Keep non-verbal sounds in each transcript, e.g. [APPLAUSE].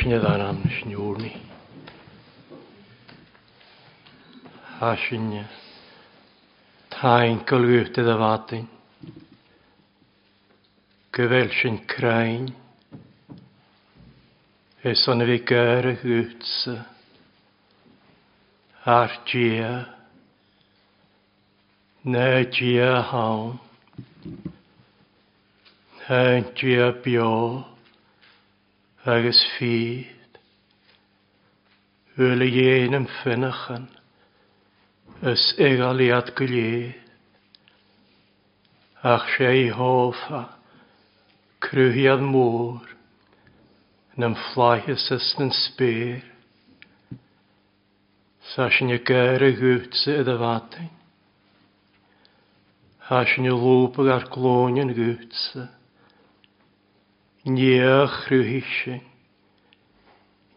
Ишне даран шнюрми. Хашине. Тайнкал ute det vatten. Gevälschen krain. Esan vi göre utse. Artjea. Nötjea haun. Höntjea björn. agus fyd. Yle iein yn ffynachan, ys egaliad gylid. Ach sé i hófa, cruhiad môr, nam flaithas ys yn spyr. Sasyn y gair y gwtsa ydy fatayn. Hasyn y lwbag ar glonion gwtsa. Niech rhywysi.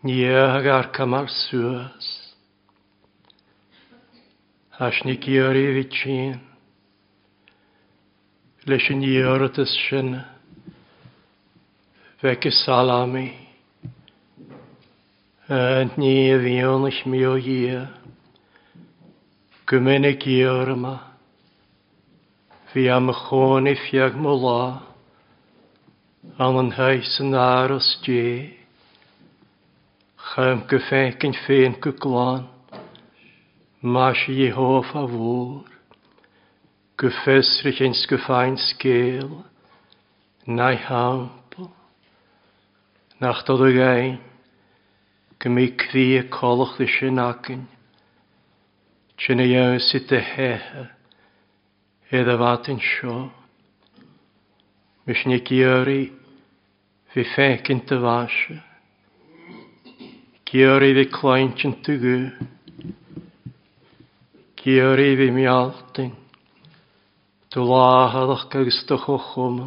Niech ar camar suas. Asni gyri vichin. Leis yn iordas sy'n feg y salami. Yn ni ddion eich mi o ie. Gymyn y gyr yma. Fi am y chôn i fiag mwla an an heis yn aros dje. Chaim gyffenc yn ffein gyglan, mas i Jehof a fôr. Gyffesrych yn sgyffain sgel, na'i hampl. Nach dod o gain, gymi cri y colwch ddys yn agyn. Tyn i iawn sydd dy hehe, edrych at yn siop mis ni gyri fi ffec yn dy fas. Gyri fi claint yn dy gw. Gyri fi mi altyn. Dy lahadach agos dy chochwm.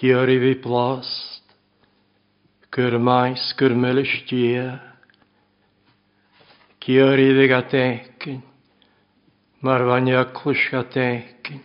Gyri fi blast. Gyr maes gyr melys dia. Gyri fi gadegyn. Mae'r fanyaclwys gadegyn.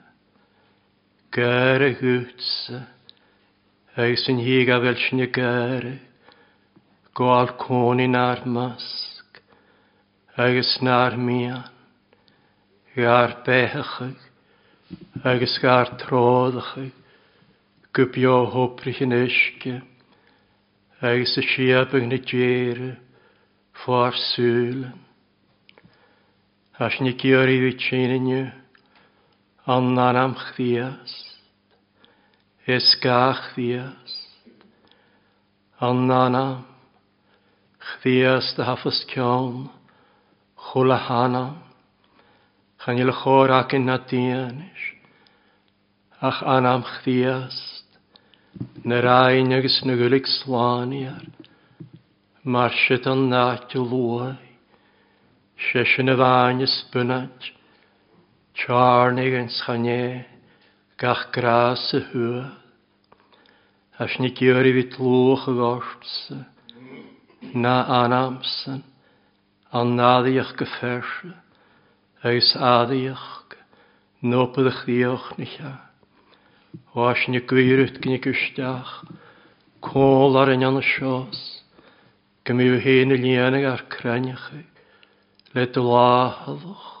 Gare hwtsa, eis yn hig a felsyn y gare, gwal cwnin ar masg, agos na'r mian, gair bechach, agos gair troddach, gwbio hwbrych yn ysgu, agos y siab yng Nigeria, ffordd sŵlen. As ni gyr i fi tîn an anam chdiast, es ga chdiast, an anam chdiast a hafas cion, chula hanam, chan il chor ac yn nadianish, ach anam chdiast, na rhain agos na gylig slaniar, marsiet an nat y lwy, sesyn y fain ysbynad, Tjarnig en schanje, gach grase hue. As na anamsen, an nadiach geferse, eis adiach, nopadach dioch nicha. Als ni gwirut gni gustach, kol ar an anna sios, gymi ar lahaloch,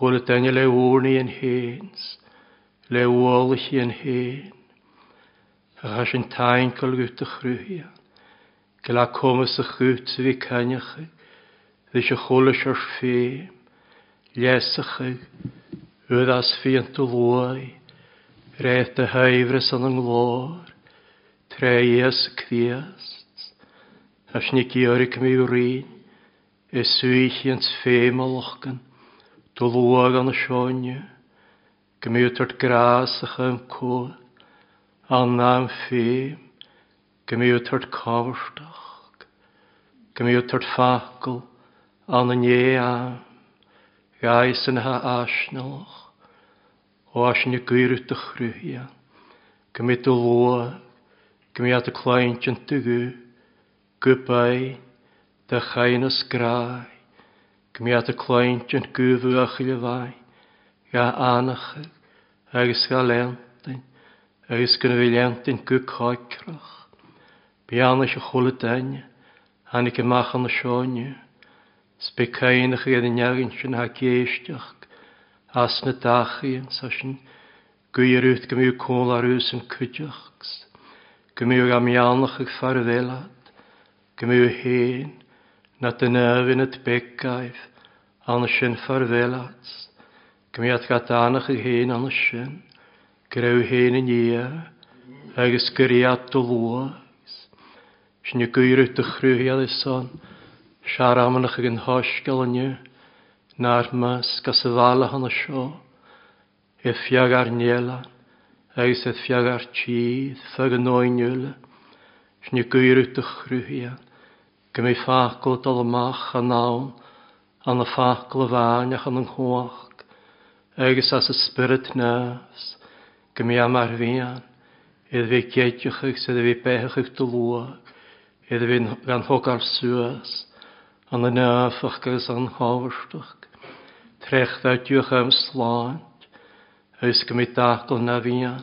Chwyl y dyna le wrni yn hens, le i yn hen. Ach as yn tain colgwt y chrwyhian, gyda comas y chwt fi cynnych, ddys y chwlys o'r ffim, lesach ag, ydd as fi yn dwlwai, reith y haifres yn ynglor, treis y cdiast, as ni giorig mi wrin, y swych yn sfeim o lochgan, Tu lua an y sionia, gymwytwrt gras ych yn cwl, anna yn ffim, gymwytwrt cofrstach, gymwytwrt ffacl, de nie am, gais yn ha asnolch, o asyn y gwyrwyd chrwyhia, gymwyt o lua, gymwyt y claint yn Gmiad y cloent yn gwfw a chyle fai, ia anach agos gael lentyn, agos gan fi lentyn gwy coicrach. Bian eich chwle dain, anig y mach yn y sionia, sbecain eich gyda niagyn sy'n hag eistach, as na dachi yn sasyn, gwyr wyth gymyw cwl ar ys yn cydiochs, gymyw am ianach eich ffarfelad, gymyw hen, na dyn yn y begaif an sin farfelats. Gymryd gad anach i hyn an sin, grew hyn yn ia, agos gyriad dwlwais. Sy'n y gwyr yw dychrw hi adeson, siar amanach ag yn hosgol yn yw, na'r mas gas y fala hon y sio, effiag ar nielan, agos effiag ar tîdd, ffag yn oen ywle, sy'n y gwyr dychrw hi adeson. Ge mi ffacl dal amach a nawn, an y ffacl y en as y spirit nerves, ge mi am ar fian, idd fi gediwch ych sydd fi bechach ych dylwag, idd fi gan hog ar sŵas, an y nerfach gys an hawrstach, trech dda am slant, ys ge mi dacl na fian,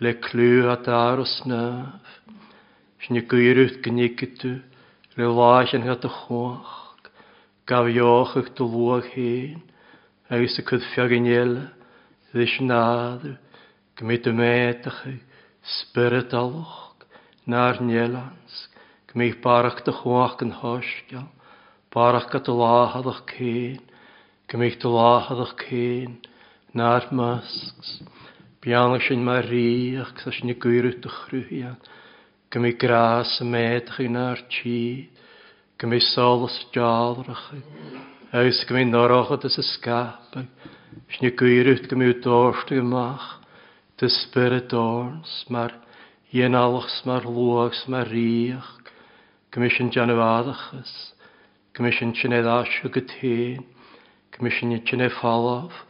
le clú a dar os sná, sna gúirút gnigitu le láin hat a choch, gaf jóchach do luach héin, agus a chud feagginile leis nádu, gomit a métacha spiritaloch naar Nederlands, gomit barach de choach an hostel, barach gat a láhadach céin, gomit a láhadach céin, naar masks, Bian sy'n mar riach sa sin gwyrw dychrwyhian. Gymi gras y medch yn ar sol chi. Gymi solos jalrach. Eus gymi noroch at y sgap. Sin gwyrw gymi dorst gymach. Dy spirit orns mar ien alachs mar lwachs mar riach. Gymi sin janwadachas. Gymi sin sin edasio gytyn. Gymi sy'n sin efalaf. Gymi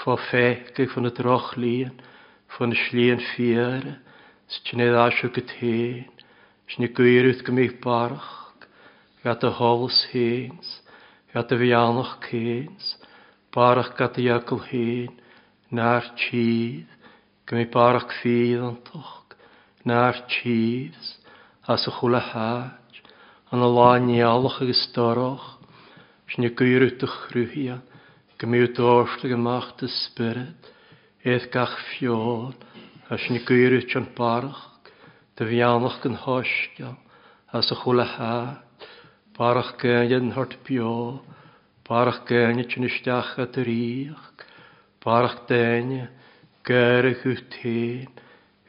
fo féca fan na droch líon fan na slíon fiar sné asio go téin sna gúirút go míh barach ga a hálas héins ga a bhíánach céins barach ga a dheagal héin náir tíd go mí barach fíad antoch náir tíds as a chula háid an a láin nealach agus dorach sna gúirút a chhrúhiad Gymryd dósta gemacht y spirit, eith gach fiol, as ni gyrwyd yn barach, dy fianach yn hosgiol, as y chwle ha, barach gynnydd yn hort bio, barach gynnydd yn ysdach at yr iach, barach dynnydd, gyrwch yw tîn,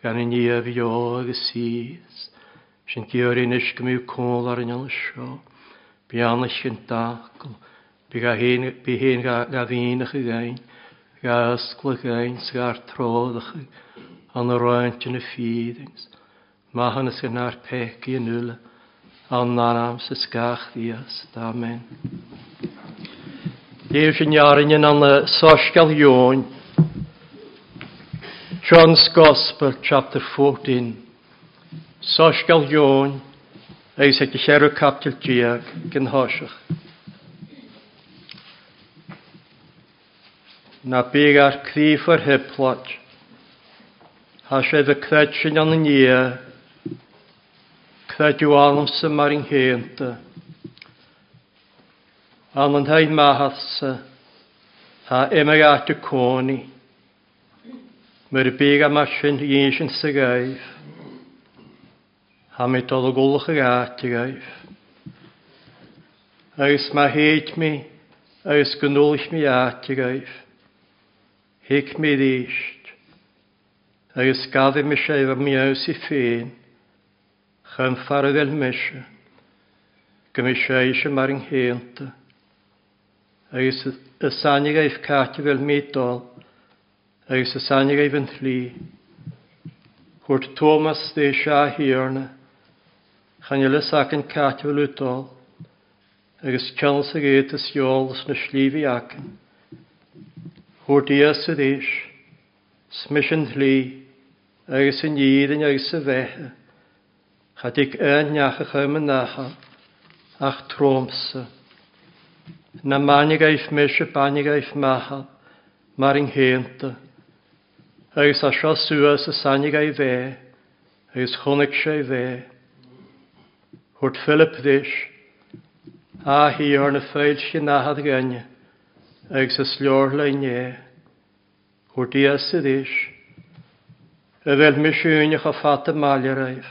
gan i ni af iog y sys, sy'n gyr i'n ysgymryd cwl ar yn ysio, bianach yn dagl, bu hen ga ddynach i gain, gael ysgla gain sgar troddach an y roent yn y ffidings. Mae hynny sy'n ar pec i yn yle, an nanam sy sgach ddias. Amen. Dyw sy'n iawn yn yna y sosgal ion. John's Gospel, chapter 14. Sosgal ion, eis eich eich erw captil diag, gynhosach. na bíag ar críf ar hyplot, ha sé dy cred sy'n an yn ie, cred yw alwm sy'n mar yng hynta. An yn hain mahatsa, ha emag at y coni, myr bíag am asyn un sy'n sygaif, ha mi dod o gwlwch ag ati gaif. Agus mae heid mi, agus gynnwlch mi ati gaif hic mi ddysht, agus gaddi mi sef am iaws i ffyn, chan ffardd el mysio, gymi seis ym ar ynghynta, agus y sanig a'i ffcatio fel mi dol, agus y sanig a'i fynd Hwrt Thomas dde sia hirna, chan yle sac yn catio fel ytol, agus chans ag eitys iol ys na slif i acyn. Hwyr dias y ddys, smys yn thlu, agos yn iedd yn agos y fecha, chadig yn iach ych ym yn acha, ach tromsa. Na manig aif mys y banig aif macha, mar yng henta. Agos asio sŵas y sanig a'i fe, agos chwnig sia'i fe. Hwrt Philip ddys, a hi o'r na ffeil sy'n ahad gynnu ag sa slior le ne, chwr di a sydd eis, y fel mi siwn i'ch o ffat y malio raif,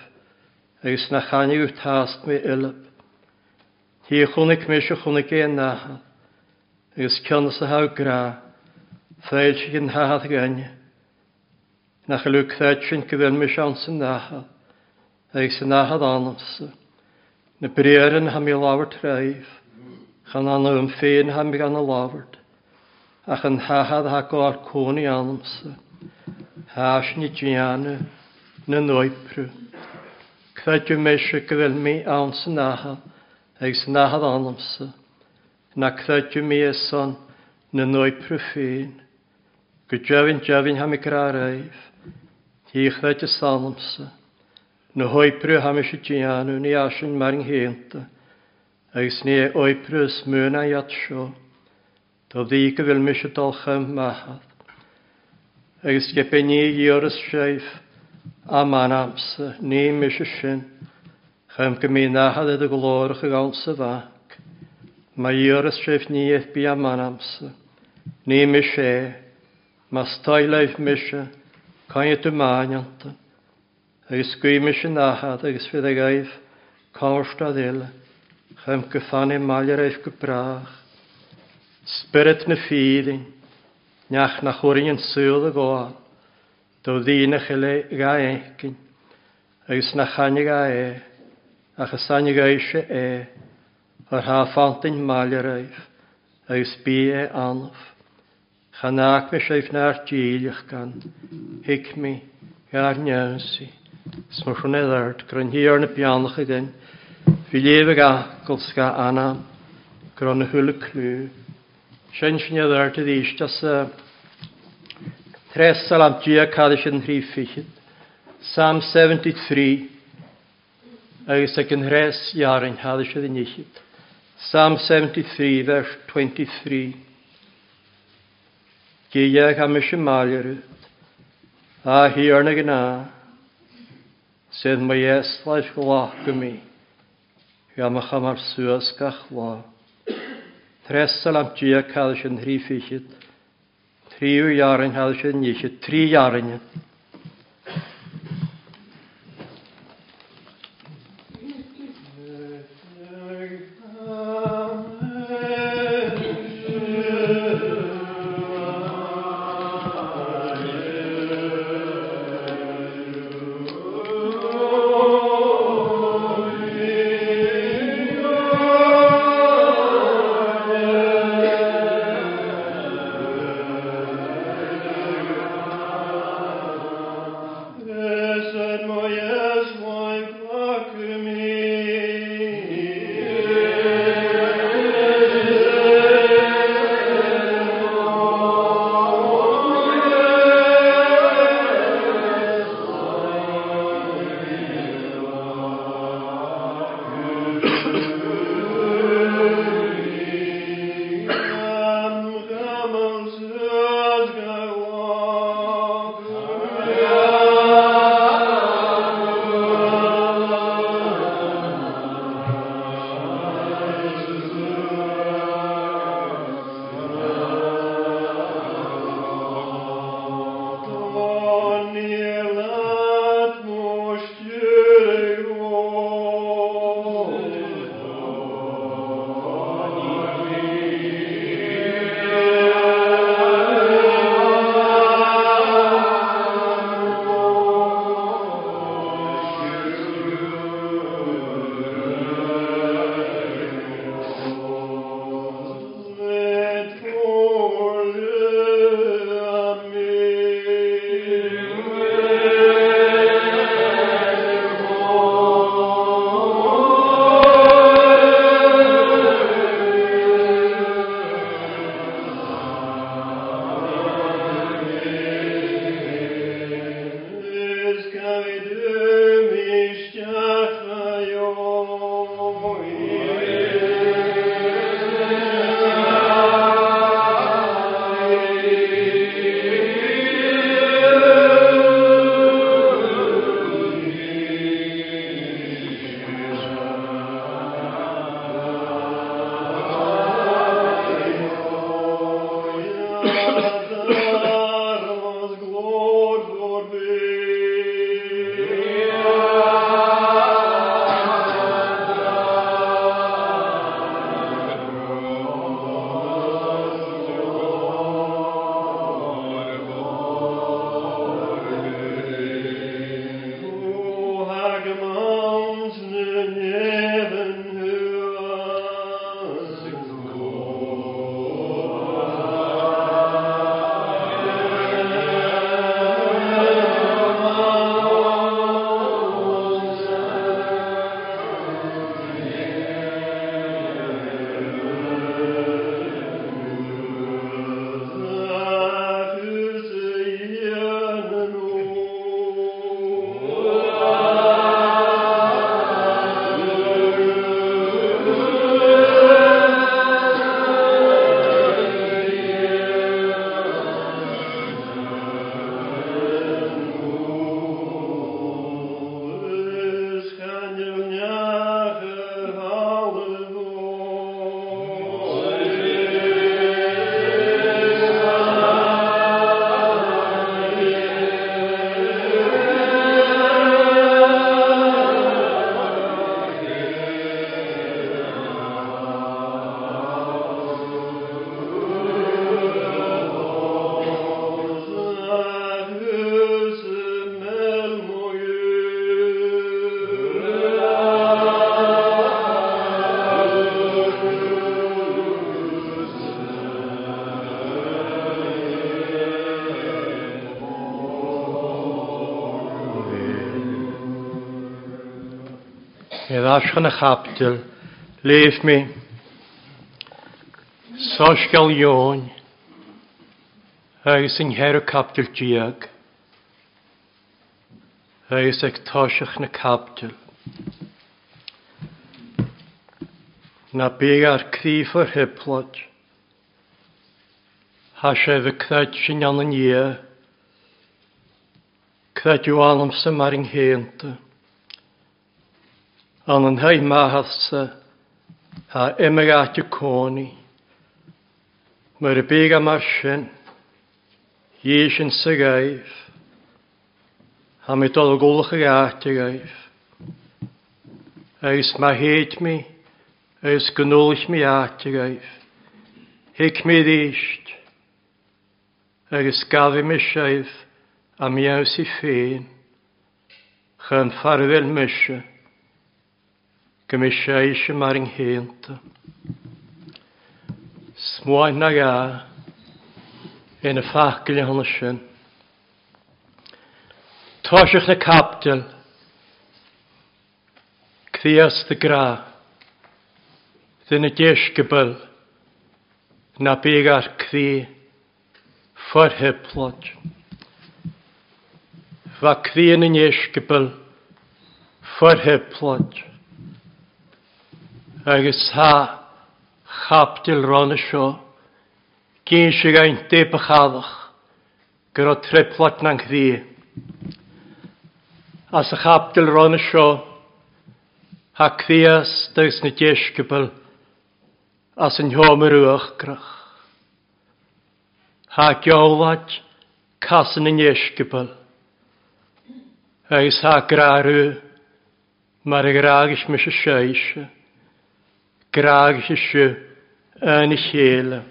na chani yw tast mi ilab. Hi chwnig mi siw chwnig e naha, agos cynnus a haw gra, ffeil sy'n gyn hahad gynnu. Na chylw cthad sy'n gyfel mi siawn sy'n naha, agos yn nahad anamsa. Na briar yn ham i lawr traif, chan anna ym ffein ham i gan y lawr ach yn hahad ha gor cwn i almsa. Haas ni diana na noipru. Credw meisio gyfel mi awn sy'n aha ag sy'n ahad almsa. Na credw mi eson na noipru ffyn. Gwydiafyn diafyn ham i graif. Hi credw salmsa. Na hoipru ham eisiau diana ni asyn marng henta. Ag sy'n ei oipru smyrna i atsio ddi gyfil mis y mis dulcha maithad. Agus ge i o'r séif a ma'n amser ni mis y sin, y glor mí y gawn golóircha Mae i o'r dioras ni eith bi a ma'n amser. Ni mis sé, e, mas taileif mise, caine tú máanta, gwy mis y nahad agus fi a gaibh cáirsta déile, chum go fanna e maiar éifh go gybrach. Spirit na fíling, neach na chóirí an súla gá, do dhína chile ga écin, agus na chaine ga e, achas sanne ga éise é, e, ar há fantain máile raibh, agus bí é e anamh. Chanaach me séif na'r díliach gan, hic mi, gair neansi, smwchwn e ddart, gryn hi ar na bianach ydyn, fi lef ag agol anam, gryn y hwyl y clwyd, Sen sin ar a dís as tres sal am dia cad sin rhí fichiid. Sam 73 agus ag an hres jarin had se nichiid. Sam 73 vers 23. Géag a mis sem máileú a hiarna gná séad ma yes leis go lá go chamar suas gach lá. Tressal am dia cael sy'n rhi ffychyd. Triw iarin cael sy'n nichyd. Tri iarin. Hedd asgan y chapdil, leif mi, sosgal ion, agos yn her y capdil diag, agos ag tosach na capdil. Na beg ar cryf o'r hyplod, e fy cred sy'n iawn yn ie, cred yw alwm sy'n mar yng an an haid mahasta ha emigrátja eh, kóni, mar a béga mar sin, jésin sa gaif, ha mi dol gólach a gátja gaif, eis mae héit mi, eis gynnwllch mi at átja gaif, hic mi díst, agus er gafi mi seif, a mi aus i ffyn, chan farvel mysio, Gymisieisio mar yng nghynt. Smoen na ga, yn y ffacil yn hwnnw sy'n. Tosiwch na capdyl, cthias dy gra, ddyn y desgybl, na byg ar cthi, ffod hyplod. Fa cthi yn y desgybl, ffod hyplod agus ha chaptil ron seo, gyn si gain depa chadach, gyr o treplat na'n chdi. As a chaptil ron seo, ha cthias dys na jesgybl, as yn hwm yr uwch grach. Ha giolat cas yn y jesgybl, agus ha graru, mar y gragis mis y eisiau. grágisisiú na chéle.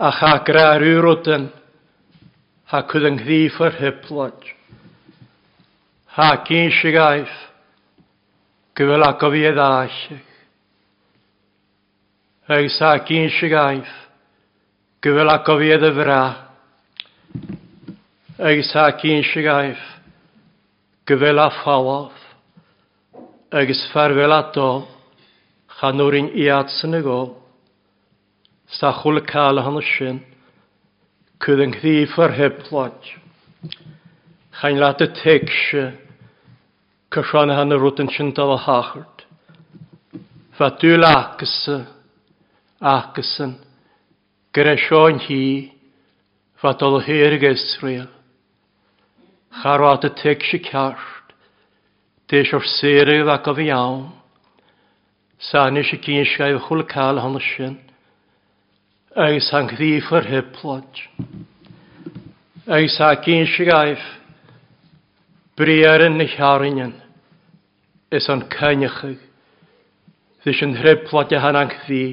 A cha gráúrótan ha chud an gríomar Ha Tá cín se gaif go bhfuil a go bhíad áiseach. Agus tá cín se agus farvelató chanúrin iad san agó, sa chula cála hanna sin, cud an chrí farheb plát. Chain láta teicse, cyrsianna hanna rútan sin dal a háchart. Fa dúl ácasa, ácasan, gyda sio'n hi, fa dal o hir Israel. Charwata teicse cárch, Teis o'r sere ac o fi iawn. Sani si cyn siau chwl cael hon sy'n. Eis han gdi ffyr hyplod. Eis ha cyn siau Briaren nich haringen. Is an cynychig. Dys yn hyplod a hanang ddi.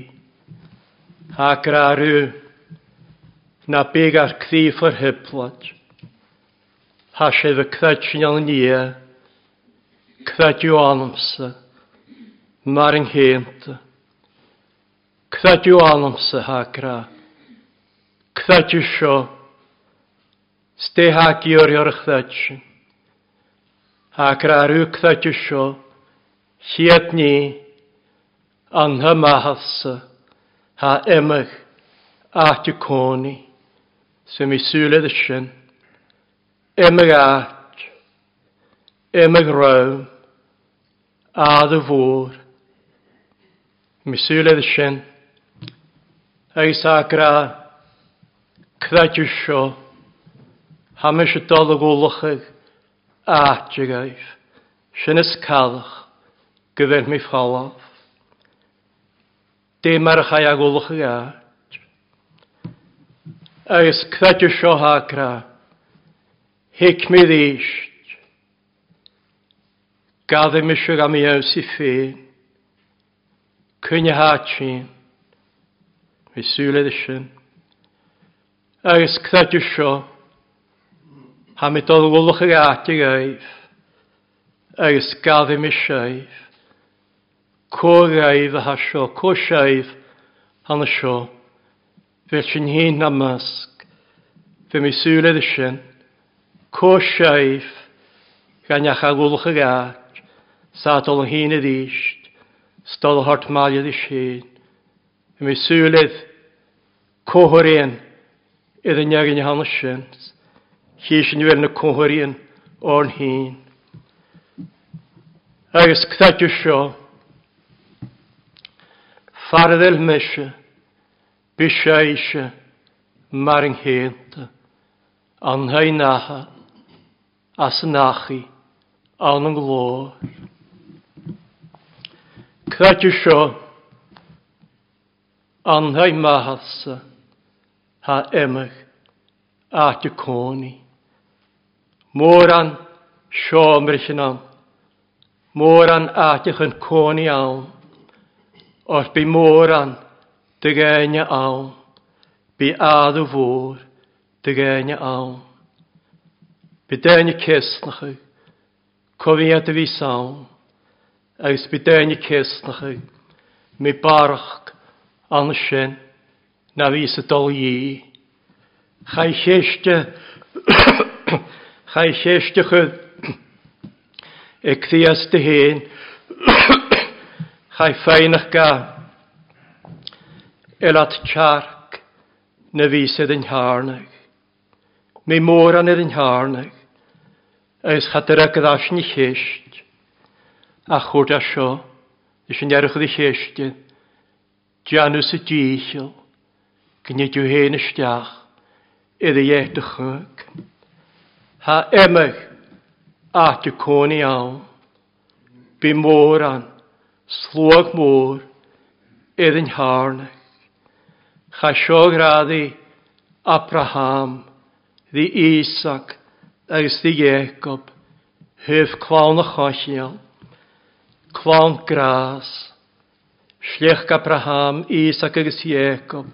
Ha gra rhyw. Na big ar cdi ffyr hyplod. Ha sef y cydyn o'n niau. E. Cradw anamsa, mar yng henta. Cradw anamsa hagra. Cradw sio. Ste hagi o'r i'r chradw. Hagra rhyw cradw sio. Hiad ni. Anha mahasa. Ha emach. Ahti coni. Sem i syled ysyn. Emag ahti. Emag rhawn a dy fôr. Misyledd sy'n, eis agra, cdadjusio, hamys y dolog olachig, a atjagaif, sy'n yscalach, gyfer mi ffalaf. Dim ar chai ag olachig at. Eis cdadjusio agra, hic mi ddysg, Gade misio am i ews i ffein. Cwyn i hatsi'n. Mi sŵledd ysyn. Agus cthad ysio. Ha mi dod o wlwch ag ati gaif. Agus gadde misioif. Co gaif a hasio. Co siaif. Han ysio. Fe sy'n hyn namasg. Fe mi sŵledd ddysyn. Co siaif. Gan iach a gwlwch ag ati. Sadol yn hyn y ddysg, stol hort malio ddys hyn. Y mi sŵlydd cohorien idd yn iag yn iawn ysyn. Chys yn yw'r yn y o'n hyn. Agus cthadw sio, farddel mysio, bysio eisio, mar yng nghynt, anhau nacha, as nachi, an glor. Cradw sio anhau mahasa ha emach a dy coni. Môr an sio mrysyn am. Môr an atych yn coni awn. Os bi môr an dy genia awn. Bu adw fôr dy genia awn. Bu denia cysnach yw. Cofiad y fi sawn agus bu déine céisnacha mé barach an sin na ví a dolí. Cha chéiste cha chéiste chud ag thias de héin cha féinach ga Elat tearc na ví sé den háarnach. Mé mór an é den háarnach, agus chatar a godáisní chéist a chwrdd a sio, ys yn erchyd i chesdi, Janus y dîchil, gynnyd yw hen y stiach, iddi iet y Ha emach, a dy cwn i awn, bu môr an, slwag môr, iddi'n harnach. Cha sio graddi Abraham, ddi Isaac, agos ddi Jacob, hyf clawn y chochial, Clon gras. Sliech Abraham, Isaac agus Jacob.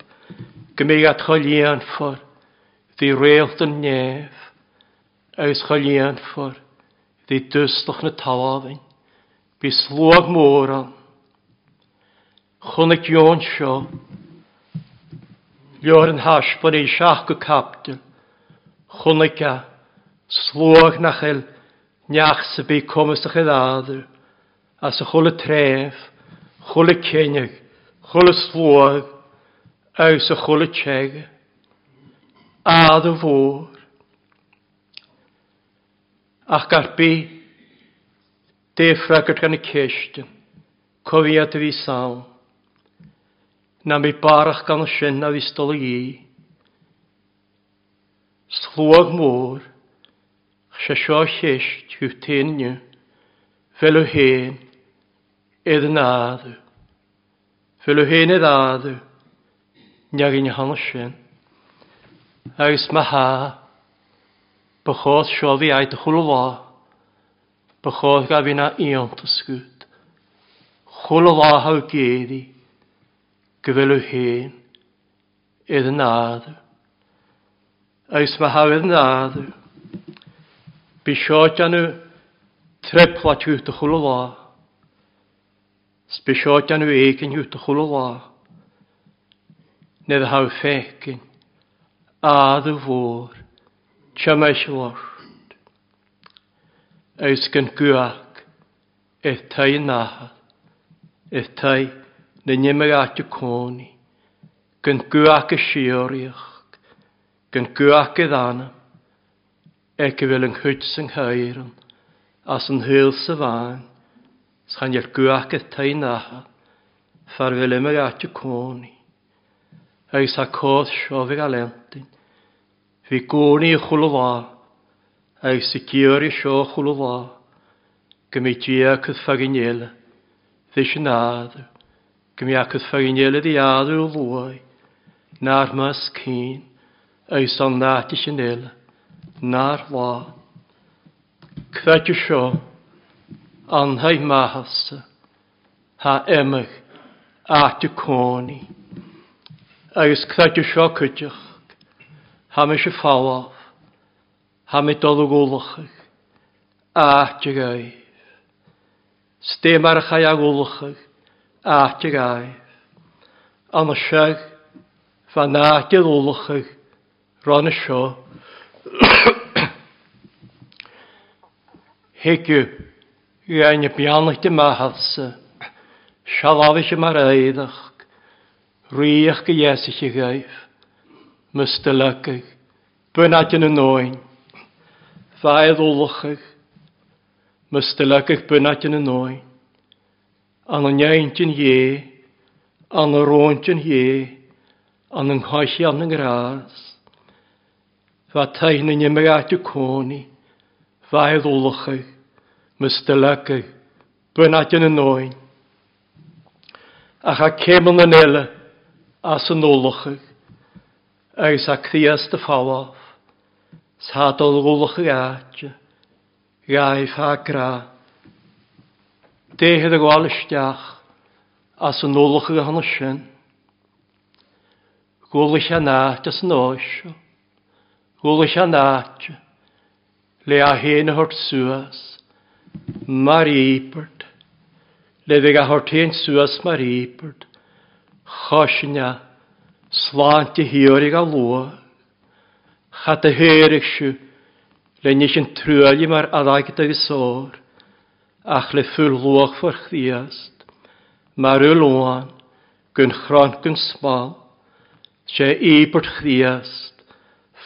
Gymig at cholian ffwr. Ddi reelt yn nef. Eus cholian ffwr. Ddi dyslwch na tawafyn. Bi slwag môran. Chwnig Ion sio. Lior yn hasbon ei siach go capdyl. Chwnig a slwag nachel. Niach sy'n bu comysach ei as a cholle tref, cholle cenig, cholle slwag, aus a cholle tseg, a dy fôr. Ach garbi, de ffragart gan y cestyn, cofiad fi sawn, na mi barach gan y sin a fi stol i, slwag môr, chysio'r lleis ti'w tenio fel o hen Edd yn adw. Fyl o hen edd adw. Niag i'n hanes sy'n. Agus ma ha. Bychodd siofi aid y chwlw fo, Bychodd gaf i'n a iont ysgwyd. Chwlw fo haw geddi. Gyfel o hen. Edd yn adw. Agus ma ha edd yn adw. bychodd gan anu trepla tiwt y chwlw fa. Spesiot anu eikin yw tychwl o la. Nid hau fekin, add y fôr, Chymais lort. Eus gan gwac, eith tai naha. eith tai na nymag at y coni, Gyn gwaag y sioriach, Gyn gwaag y ddanam, Ek y fel yng nghwyd sy'n hairan, as yn hyl sy'n fain, Sa'n yr gwaach y tain aha. Far fel yma gati cwni. Ag sa codd siofig a lentyn. Fi gwni i chwlwa. Ag si gyr i sio chwlwa. Gymi dia cydd ffagin ele. Fi sy'n adw. Gymi a cydd ffagin ele di adw o fwy. Na'r mas cyn. Ac sa'n i sy'n ele. Na'r wa. Cfadw sio. Cfadw an hei mahasa ha emach a te cóni. Agus credu seo cydioch, ha me se fawaf ha me tolu olachig, a te gaif. Stem mar chai ag olachig, a te gaif. An a shag fa na te olachig, ron e seo. Hegyw, [COUGHS] Uain y bianach dy mahalsa. Sialafis y mar eidach. Rwych gy iesich i gaif. Mystylygig. Bwynad yn y noen. Faedd olwchig. Mystylygig bwynad yn y An yn ieintin ie. An y roentin ie. An yng nghoesi an yng ngras. Fa taen yn ymwag at y coni. Faedd olwchig. mustelakke bunatjene noin. Ach a kemel na nele as an ólachig agus a crias de fááf sádol rúlach ráte de as an ólachig a hanna sin. Gúlach a le hort Maripert. Lefig a hortén suas maripert. Chosnia. Slanti hiorig a lua. Chata hérig siw. Le nis yn trwyli mar adagit ag sôr. Ach le ffwl lwach ffwr chdiast. Mar yw lwan. Gyn chron gyn smal. Se ibert chdiast.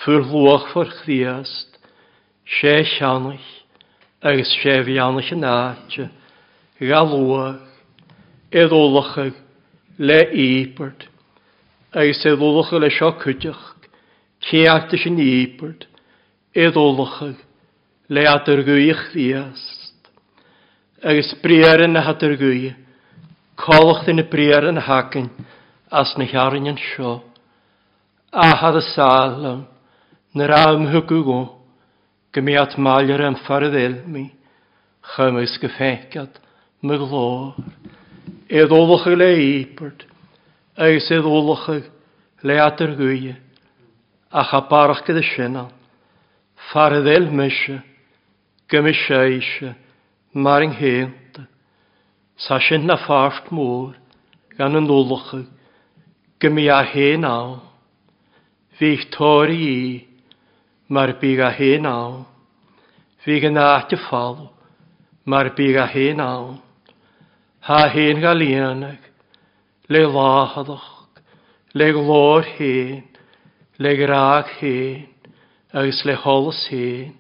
Ffwl lwach ffwr chdiast. Se sianwch agus sé bhí anna sin náte, galúach, édólacha le ípert, agus édólacha le seo chuideach, céachta sin ípert, édólacha le atarguíoch riast, agus briaran na hatarguí, cólachta na briaran na hacan as na chearan an seo, a had a sálam, na rám hwgw go mé at máar an farhélmi, chumas go féicad me glór, édólacha le épert, agus édólacha leatar goie, a chapáach go sinna, farhil meise, gomi séise mar mar byg a hen awn. Fyg yn aat y ffal, mar byg a hen awn. Ha hen gael ianag, le lahaddoch, le glor hen, le graag hen, agus le holas hen,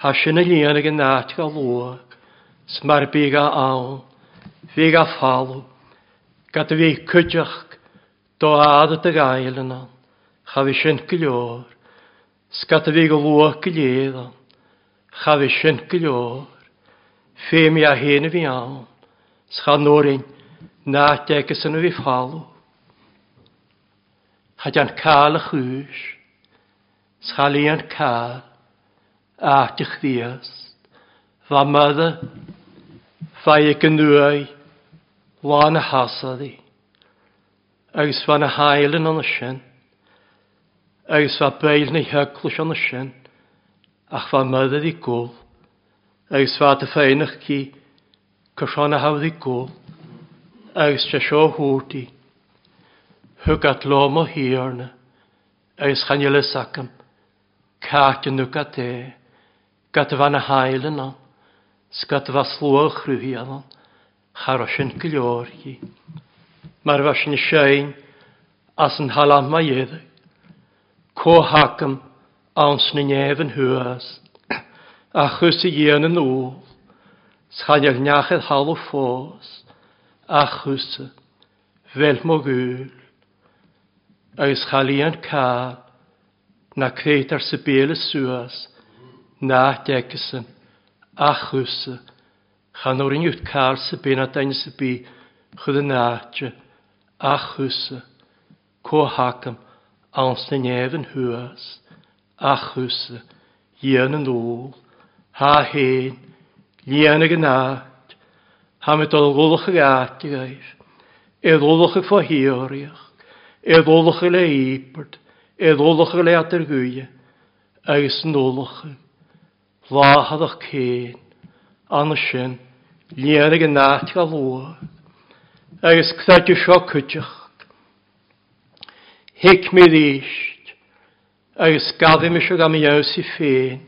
ha sin y lianag yn aat gael lwag, smar byg a awn, fyg a ffalw, gada fi cydioch, do aad y gael yna, chafi sy'n gylio'r, Sgat fi go bhuach go léadán, cha bhí sin go leor, féimi a héana bhí an, scha nórin nátegus san bhí fáú. Cha an cála chúis, scha líon cá, áteach días, bha mada, fa i go nuai, lána hasadí, agus fa na an sin, agus fa beil na heglwys o'n ysyn, ach fa myddyd i gwl, agus fa dy ffeinach ci, cyrsion a hawdd i gwl, agus tre sio hwrdi, hwg at lom o hirna, agus chanil ac sacam, cart yn nhw gade, gade fan y hael yna, on, sgad fa slwa chrwyhi yn on, charosin gylior hi. Mae'r fasyn y sy'n, as yn halam mae edrych, cóhacam ans na nef hwas. a chwys i gyn yn ôl, schanig nachyd hal o ffos, a chwys fel mo gwyl, a ys i'n cael, na creit ar sy bel y sŵas, na degisyn, a chwys, chan o'r unig yw'r cael sy byn a dain sy byd, chyd yn a chwys, cóhacam, anstynef yn hwys, a chwse, hien yn ôl, ha hen, lien ag yn ad, ha me dol gwlwch ag atigaif, eddolwch e e ag ffohioriach, eddolwch ag le eipert, eddolwch ag le atyr gwyau, agus yn ôlwch ag, láhadach cén, an sin, líana an náit galú, agus ctaidir seo chuteach, hic mi ríist, agus gaddi mis o gam i iaws i ffein,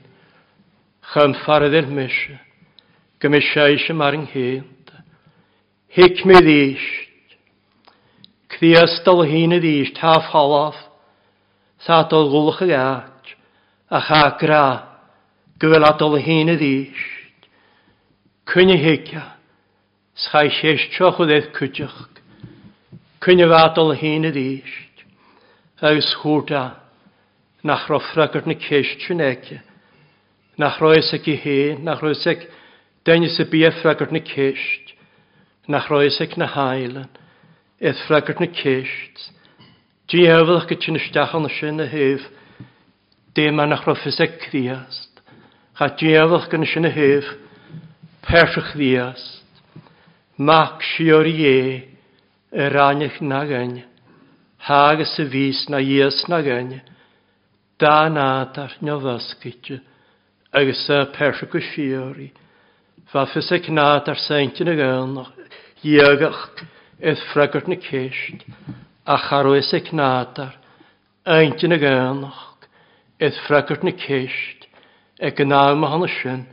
chym ffaredd i'r mysio, gym i siais y mar ynghynt. Hic mi ddysht, cdi ystol hyn y ddysht, ha ffalaf, sa o gwlch y gat, a cha gra, gyfel adol hyn y ddysht, Cwyn i hicia, schai sies tioch o ddeith cwdioch, cwyn i fadol hyn y ddysht, agus húta nach rofra gyr ceis ceistún eke. Nach roes ag i hi, nach roes ag dennis y biefra gyr na ceis. Nach roes ag na hailan, eith fragyr na ceis. Di hefyd ag ydyn ystachan na sy'n y hef, dim a nach rofis ag criast. Cha di hefyd ag ydyn sy'n y hef, persych ddiast. Mac siwr i e, yr anach nag anach hagas y fys na ies na gan, da nad ar nyfasgytio, agus y persig y siori, fa ffysig nad ar seintin y gynnoch, iagach eith ffragart na ceisht, a charwys y nad ar, eintin y gynnoch, eith ffragart na ceisht, e gynnal ma hon y sin,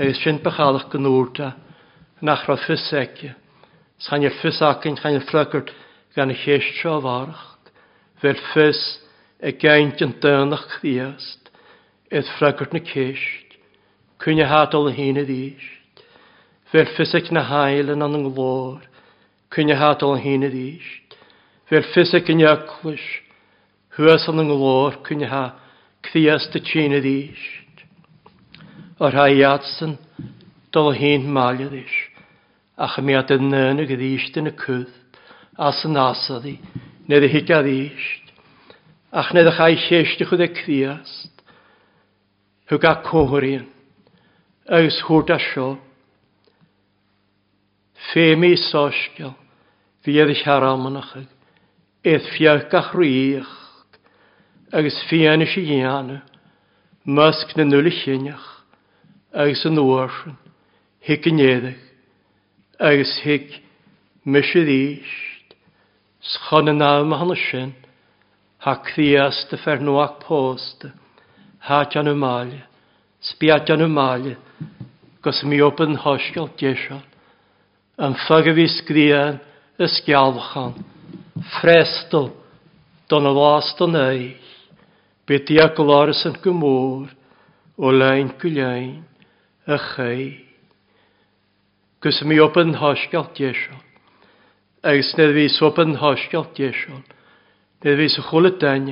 e sin gynnwrta, nach roedd ffysig, Sgan je fysacyn, sgan je ffragart, gan y lleis trofaracht, fel ffys y gaint yn dynach chdiast, edd ffragwrt na ceisht, cwyn y hadol y hyn y ddysht, fel ffysig na hael yn an ynglor, cwyn y hadol y hyn y ddysht, fel ffysig yn iaclwys, hwys an ynglor, cwyn y ha cdiast y tîn y ddysht. O'r ha i dol y hyn malio ddysht, ach y mi adedd nyn y gydysht yn y cwth, as yn asaddi, nid y hygad eist, ach nid ych ai lleisdi chwyd y criast, hwg a cohrion, aws hwrt a sio, ffemi sosgel, fi edrych ar amanach, eith fiach a chrych, agus fianna sé dhéana, musk na nula sineach, agus an uorsan, hic a néadach, agus hic misad Schan yn am hanna sin, ha cfiast y ffernoach post, ha jan y mal, sbia jan y mal, gos mi op yn hosgol desiol, yn ffag y fi sgrian ysgialfchan, frestol, don y last o'n ei, beth i ac lars yn gymwr, o lein gwlein, y chei. Gos mi op yn hosgol desiol, agus nid fi sopan hosgiol diesion, nid fi sy'n chwle dain,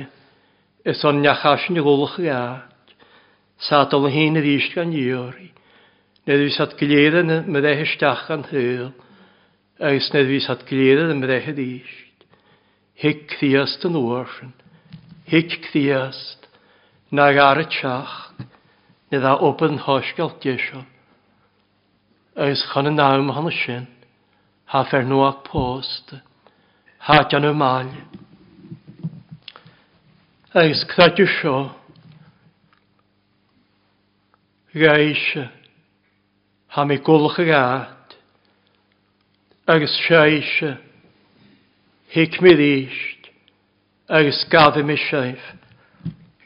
ys o'n niachasin i gwlwch i aad, sadol yn hyn y ddysg gan iori, nid fi sad gilydd yn myddech ysdach gan hyl, agus nid fi sad gilydd yn myddech y ddysg. Hic cthiast yn orsyn, hic cthiast, nag ar y tiach, open hosgiol diesion, agus chan yn nawm hann y sy'n, ha fer post, ha jan y mal. Eis cradw sio, reis, ha mi gwlch y gad, agos seis, hic mi ddysg, agos gadw mi seif,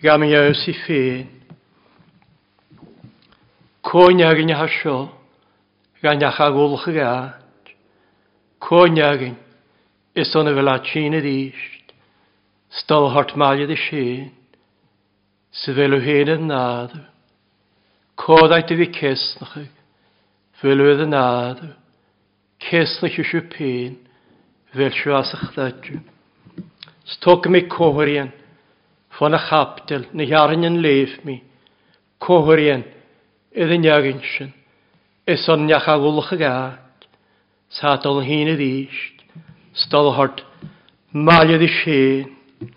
gam i ews i ffyn. Cwyn ag yn iachasio, gan iach agwlch y gad, Cóneagin is y fel a y tíine díist, stal hart maiad i sin, hyn yn héad an nádu, fi a ag, fel bhfuil an nádu, cesnach ysio pyn, fel sy'n as a chdaidú. Stog mi cóharian, fan a chaptel, na hiarn yn leif mi, cóharian, iddyn neagin sy'n, is on neach a gulach a gaag, Sadol hyn y ddysg, stolhort, maliodd i sien,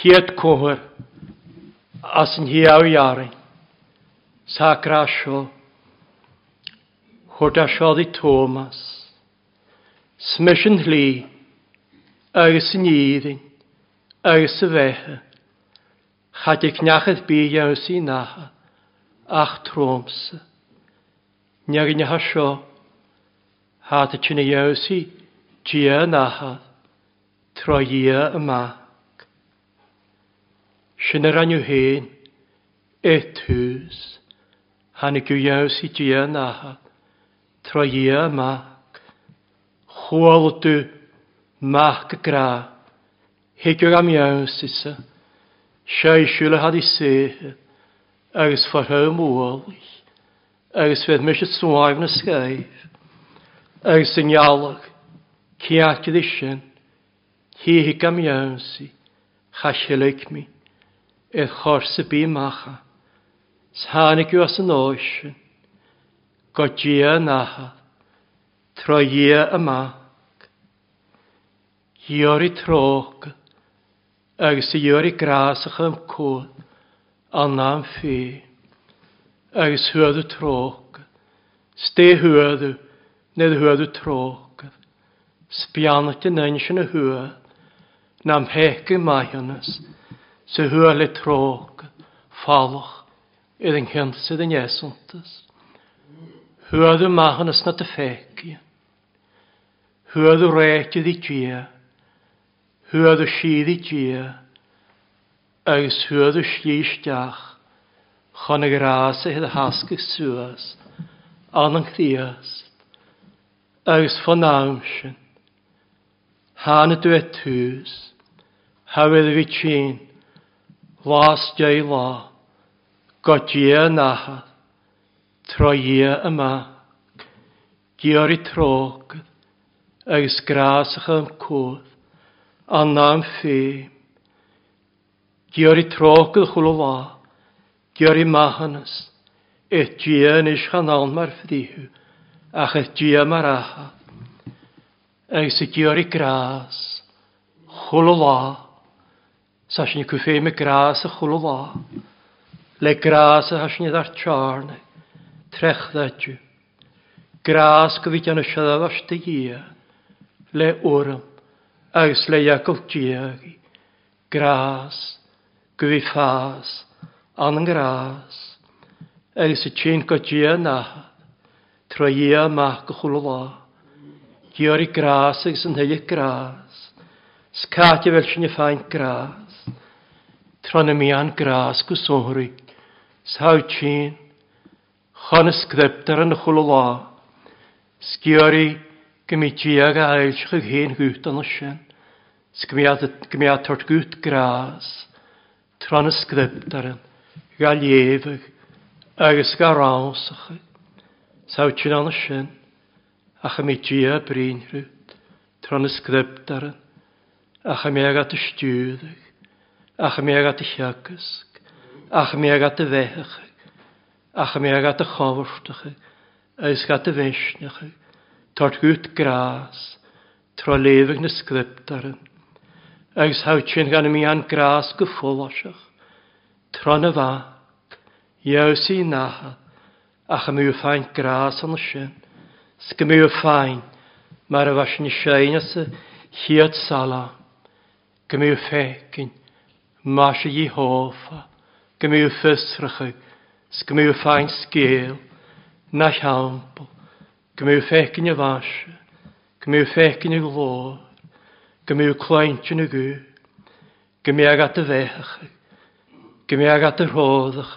hiad cwhyr, as yn hiaw i arin, sacra asio, hwrt asiodd i Thomas, smys yn hli, agos yn iddyn, agos y fecha, chad i cnachedd bu iawn sy'n nacha, ach tromsa, niag yn iach asio, Hát a yawsi, tuna dheosaí dia natha troí amach. Sin ar aniu héin éthús hana go dheosaí dia natha troí amach. Chwal dú mach go gra hiicio am dheosasa seisiúla had i séthe agus forthe mólaich agus fed mis a smáim na scaif ag sy'n ialag, ciach ddysyn, hi hi gam iawn iawnsi, chasilig mi, eith chors y bu macha, sanig yw as yn oesyn, godia yn ahad, troia y mag, iori trog, ag sy iori ych am cwd, anna am fi, ag sydd y trog, ste hwydw, nid hwyd tróg. Sbianach yn ein sy'n y hwyd, na'n pech y mai hynnes, sy'n hwyd le trog, falwch, idd yn sydd yn iesuntas. Hwyd y mai hynnes na pech fegi. Hwyd y reit iddi gia, hwyd y sydd i gia, agos hwyd y slys diach, chonig rasa hyd hasgych sŵas, anang chdias, agus fanám sin. Hána du et hús, hafydd vi tín, las dja i la, gott ég að naha, tró ég að ma, gjör í trók, agus grásach am kúð, annám fým, gjör í trók að hulu la, gjör í mahanas, et dja nýs hann án marfðið hús. ach y dia mar aha. Ag sy dior i gras, chwlwa, sasyn cwffe me gras a chwlwa, le gras a hasyn idda'r charne, trech ddadju. Gras gyfyd yn y siadaf as dy ia, le wrm, agos le iacol diagi, gras, gyfyd ffas, an gras, agos y tîn go dia naha, Troia mach gochulwa. Giori gras ag sy'n hylig gras. Scatia fel sy'n ffain gras. Tron am ian gras gwsori. Saw tîn. Chon ysgriptar yn y chwlwa. Sgiori gymidiag a ailsych ag hen hwyt yn ysyn. Sgmiad tort gwyt gras. Tron ysgriptar yn. Gael efyg. Agus gael rawsach. Sawtyn an sin, ach am i dia brin rwyd, tron y sgrypt ar yn, ach am i ag y stiwddych, ach am i ag y siagysg, ach am i ag y fechach, ach am i ag at y chofwrtach, eis gat y fesnach, tort gwyd gras, tro lefyg na sgrypt ar yn, eis hawtyn gan i mi an gras gyffolosach, tron y fag, iaws nahad, ach ymw ffain gras yn sin. Sgymw ffain, mae'r fas yn sein as y hiad sala. Gymw ffegin, mas i hofa. Gymw ffysrach, sgymw ffain sgil, na siampl. Gymw ffegin y fas, gymw ffegin y glor. Gymw cloent yn y gwyr. Gymw ag at y fechach. Gymw ag at y rhoddach.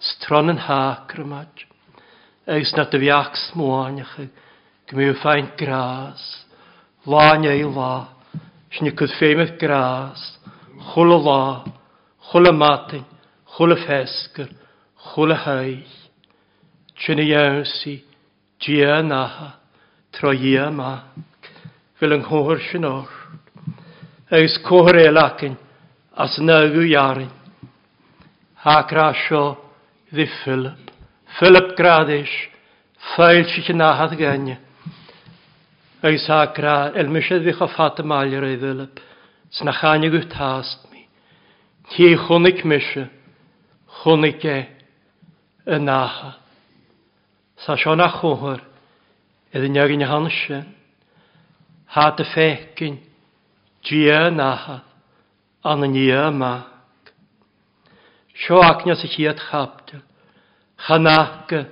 stron yn hacrymad, eis na dy fiach smwaniach, gymryd ffain gras, láin ei lá, snig cwyd ffeimeth gras, chwl o lá, chwl y matyn, chwl y ffesgyr, chwl y heich, trin y iawnsi, dia naha, tro ia ma, fel yng nghwyr sy'n o'r, eis cwyr elacyn, as yn agw iarin, hacra sio, ddi Philip. Philip gradis, ffail si chi nahad genne. Agus ha gra, el mysedd fi choffat y malir ei Philip, sna chanig yw tast mi. Ti chwnig mysio, chwnig e, y naha. Sa sion a chwhwyr, iddyn niag yn hann sien. Ha dy ffecyn, gia e naha, an y nia math. Seoachne sa chiad chapta, chanachga,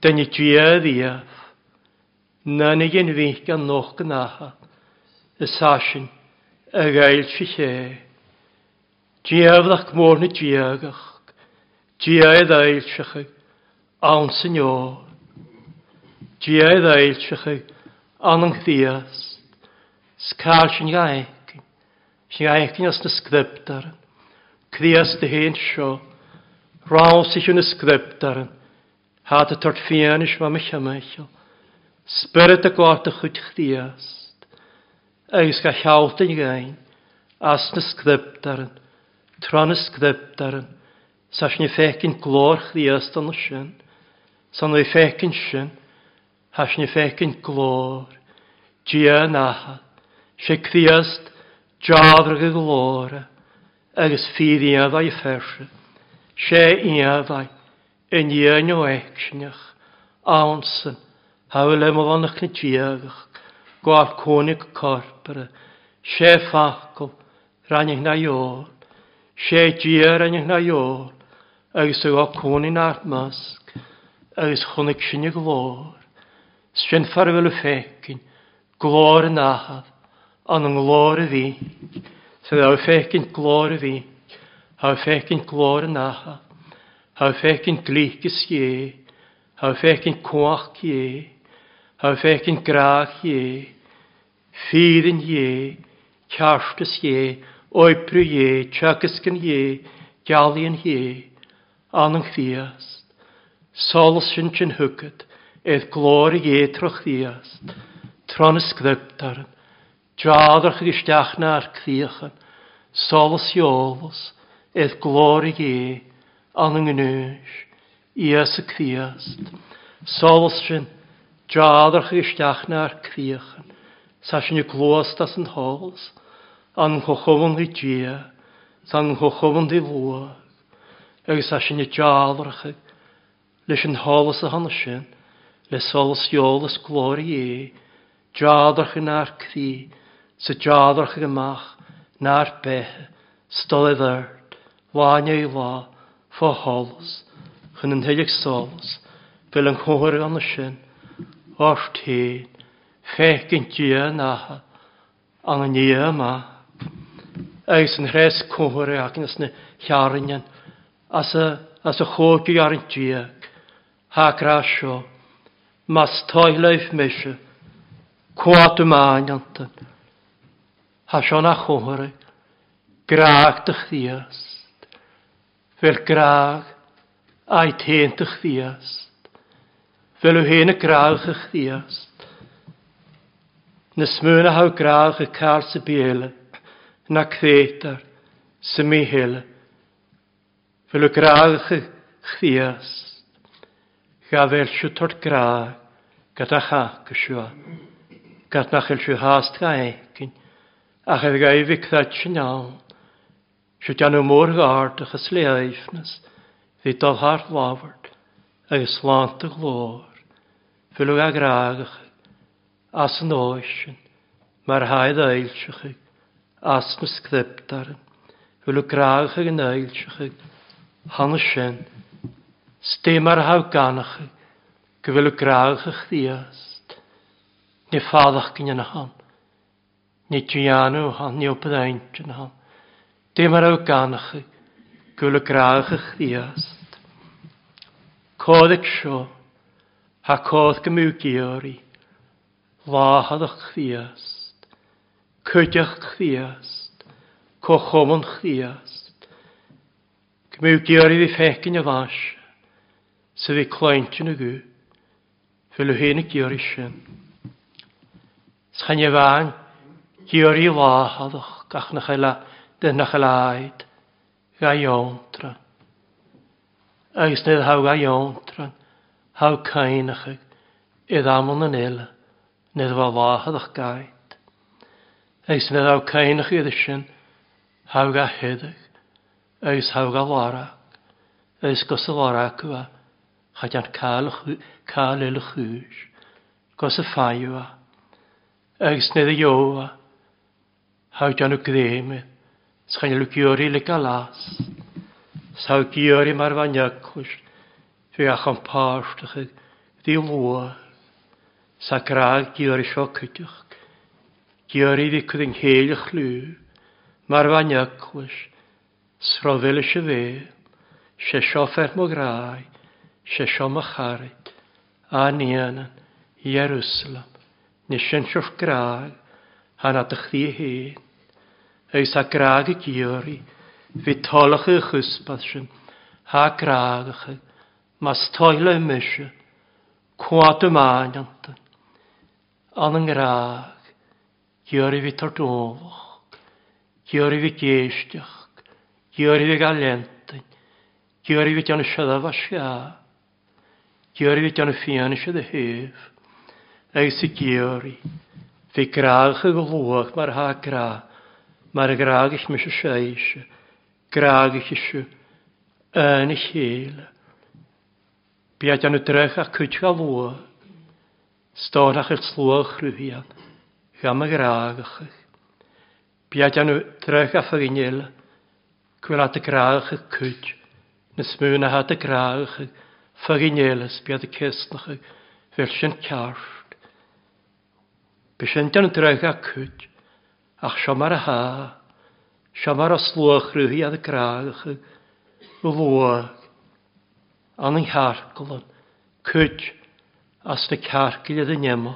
dyni tuad iaf. Nanig yn fych gan noch gynacha, y sasin, y gael si lle. Diaflach môr ni diagach, diaid ailsach, awn sy'n o. Diaid ailsach, anang ddiast, scar sy'n gael, sy'n gael as na sgriptar. Crias dy hen sio. Raws ich yn ysgrypt ar yn. Had y tord fianis ma mych ymaecho. Spyrd y gwart y chwyd chdiast. Eis ga llawt yn gain. As na sgrypt ar yn. Tron y sgrypt ar yn. Sas ni ffecyn glor chdiast yn ysyn. San o'i ffecyn syn. Has ni ffecyn glor. Gia yn ahad. Se criast jadrg y glora agus fersi. Se sé iaddai yn o dhéanú éicneach, ansan, hafil am bhannach na tíagach, cwnig cónig Se ffacol, rhan rannig na iol, Se sé rhan rannig na iol, agus y o cwnig na'r masg. agus chwnig sy'n sinnig glor, sy'n ffarwyl y ffecyn, glor yn ahad, Ond yn glor y fi. Så det har fäcken klar vi. Har fäcken klar naha. Har fäcken glikes ge. Har fäcken koach ge. Har fäcken grach ge. Fyren ge. Karstes ge. Oipru ge. Tjökesken ge. Galien ge. Anung fiast. Solsyn tjyn hugget. Edd glori ge troch fiast. Tronis gdybtaren. Draadrach ag isteach na ar críochan, solas iolus, eith glórig é, an yng Ngynwys, Ies y Criast. Solas sy'n draadrach ag isteach na ar sa sy'n y glwast as yn hols, an chochofon ghi dia, san chochofon di lua, ag sa sy'n y draadrach ag, leis yn holas a hana sy'n, le solas iolus glórig é, draadrach yn ar críochan, sa deadrach gomach náir bethe stoid airt bháine i la, ffo hálas chyn yn heideag sálas fel an chóir an sin ortíín fecin tí na, an an ní má agus an hres ac yn na llarynion, as a chóci ar an tíag ha seo mas táid leifh cwad yma máanta ha Sean a chwhre, graag dych ddiast, fel graag a'i ten dych ddiast, fel yw hen y graag ych ddiast. Na smyn a haw graag y car sy biele, na cfetar sy mi hele, fel yw graag ych ddiast, ga fel siw tord graag, gyda chach y siwa, gad chael siw hast gael, a chu ga bhicheit sinál, Siú deanú mór gáardach a sléaifnas, hí dalthart láhart agus sláánta glór, Fuú aráagach as an óisisin mar haid éilsecha as na scriptaran, Fuú gráagacha an éilsecha hanna sin, Sté mar ha ganacha go bhfuú gráagacha ni trianú han ni op yn ha. Dim ar o ganach gwyl y graach ych ddiast. Coddig sio, ha codd gymw geori, lahad ych ddiast, cydach ddiast, cochomon ddiast. Gymw geori fi ffecyn y fas, sydd fi cloent y gwy, fel hyn y geori sy'n. fan, Hiwr i wahadwch gach na chael dyn na Ga iontran. Agus nid haw ga iontran. Haw cainach ag. Idd amon yn il. Nid fa wahadwch gaid. Agus nid haw cainach idd ysyn. Haw ga hyddig. Agus haw ga warach. Agus gos y warach yw a. Chadian cael il chwys. Gos y ffaiw a. Agus nid y iow a. Hau dianw gdeme. Sgan ylw kiori le galas. Sau kiori mar vanyakus. Fi acham paastach. Di lua. Sa graag kiori shokutach. Kiori di kudin heilig lu. Mar vanyakus. Srodele shve. Se shofer mo grai. Se a nianan, Jerusalem. Nishen shof graag han at chri hen. Eus a graag y gyori, fi tolach y sy'n, ha graagach y, mas toil toile mysio, cwad y maanantan. An yn graag, gyori fi tordofoch, gyori fi geisdiach, gyori fi galentyn, gyori fi gan y siadda fasia, siaf, gyori fi gan y ffian eisiau dy hef, eis i gyori, Fi graag y glwach mae'r ha gra, mae'r graag eich mysio seis, graag eich isio, yn eich hil. Biad yn y drech a cwtio a lwa, stôn a'ch eich slwach rwyhian, gam y graag eich. Biad yn y drech a ffynil, cwyl y graag eich cwtio, na smwyn a hat y graag eich, ffynil ys biad y cysnach eich, fel sy'n Bysyntan yn draig a cwyd, ach siamar a ha, siamar a slwch rwyhi a ddrach, y fwag, an yng hargolon, cwyd, as na cargil a ddynemo,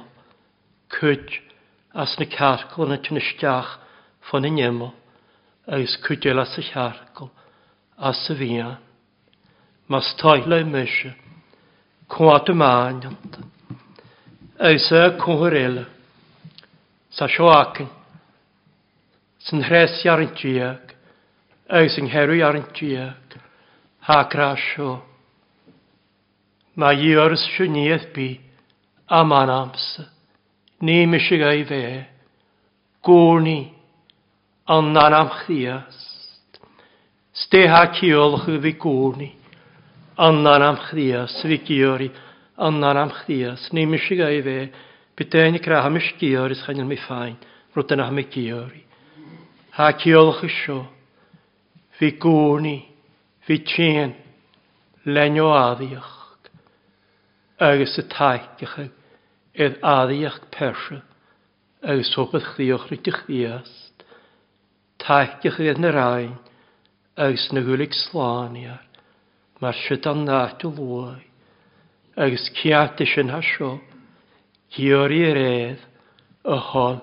cwyd, as na cargol yn y tynistiach ffon y nemo, agus cwydel as y cargol, as y fian. Mas toilau mysio, cwad y maen, agus y cwhyrelach, sa sioacyn, sy'n hres i arnt diag, ag sy'n herw i arnt diag, ha grasio. Mae i ors siwniaeth bi, am ams, ni mysig ei fe, gwrni, an anam chdiast. Steha ciolch fi gwrni, an anam chdiast, fi giori, an anam chdiast, ni mysig ei fe, Bydden i gra hamys gyr ys chain mi ffain, rwyd yna hamys gyr i. Ha ciolch ysio, fi gwni, fi tîn, lenio addiach, agos y taicach ag, edd addiach persia, agos hwbeth chdiwch rydych ddiast, ych edd na rhaen, agos na gwylig slaniar, mae'r sydd anna nad o lwy, agos ciat eisiau hasio, hiwr i redd y hon,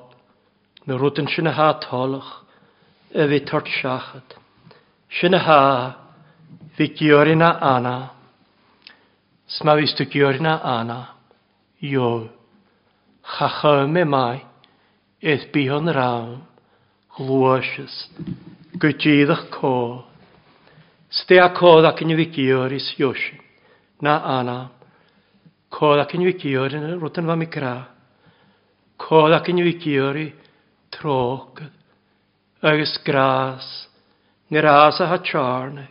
na rwyd yn sy'n ha tolwch y fi tort siachod. Sy'n ha, fi gior na anna, sma fi stu gior na anna, yw, chacha e mai, eith bi hon rawn, glwysys, gydyddach co, sdea codd ac yn i fi gior is na ana, Cod ac yn yw i ciori yn rwyd yn fam i gra. Cod ac yn yw i ciori trog. Agus gras. Gras a ha charne.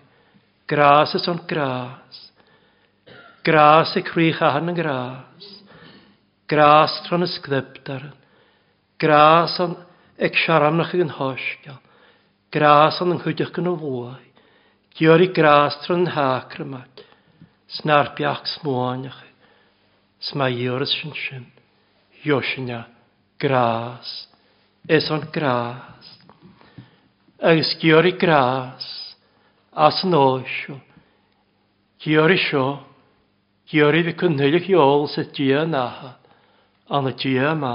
Gras is on gras. Gras i crych a han yn gras. Gras tron ysgdybdar. Gras on ag siaranach yn hosgiol. Gras on yng nghydych yn o fwy. Diori gras tron yn hacrymad. Snarbiach smoanach sma ioris sin sin, Iosina, gras, es on gras. Agus giori gras, as yn oesio, giori sio, giori fi cynnylich i ôl sydd dia naha, an y dia yma,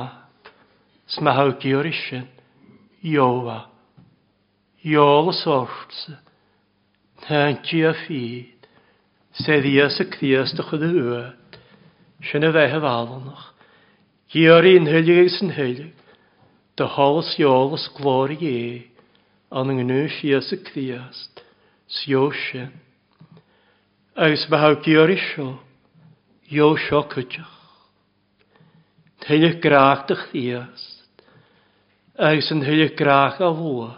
sma haw giori sin, Iowa, Iol y sortse, Hant i a sedd i as y criast ychyd y Sin a bheith bhánach. Díorí an thuileigh san thuileigh, de hálas jólas glóir é an an gnú sios a críast, sio sin. Agus beth díorí seo, jó seo cuideach. Thuileigh graach de chríast, agus an thuileigh graach a bhua,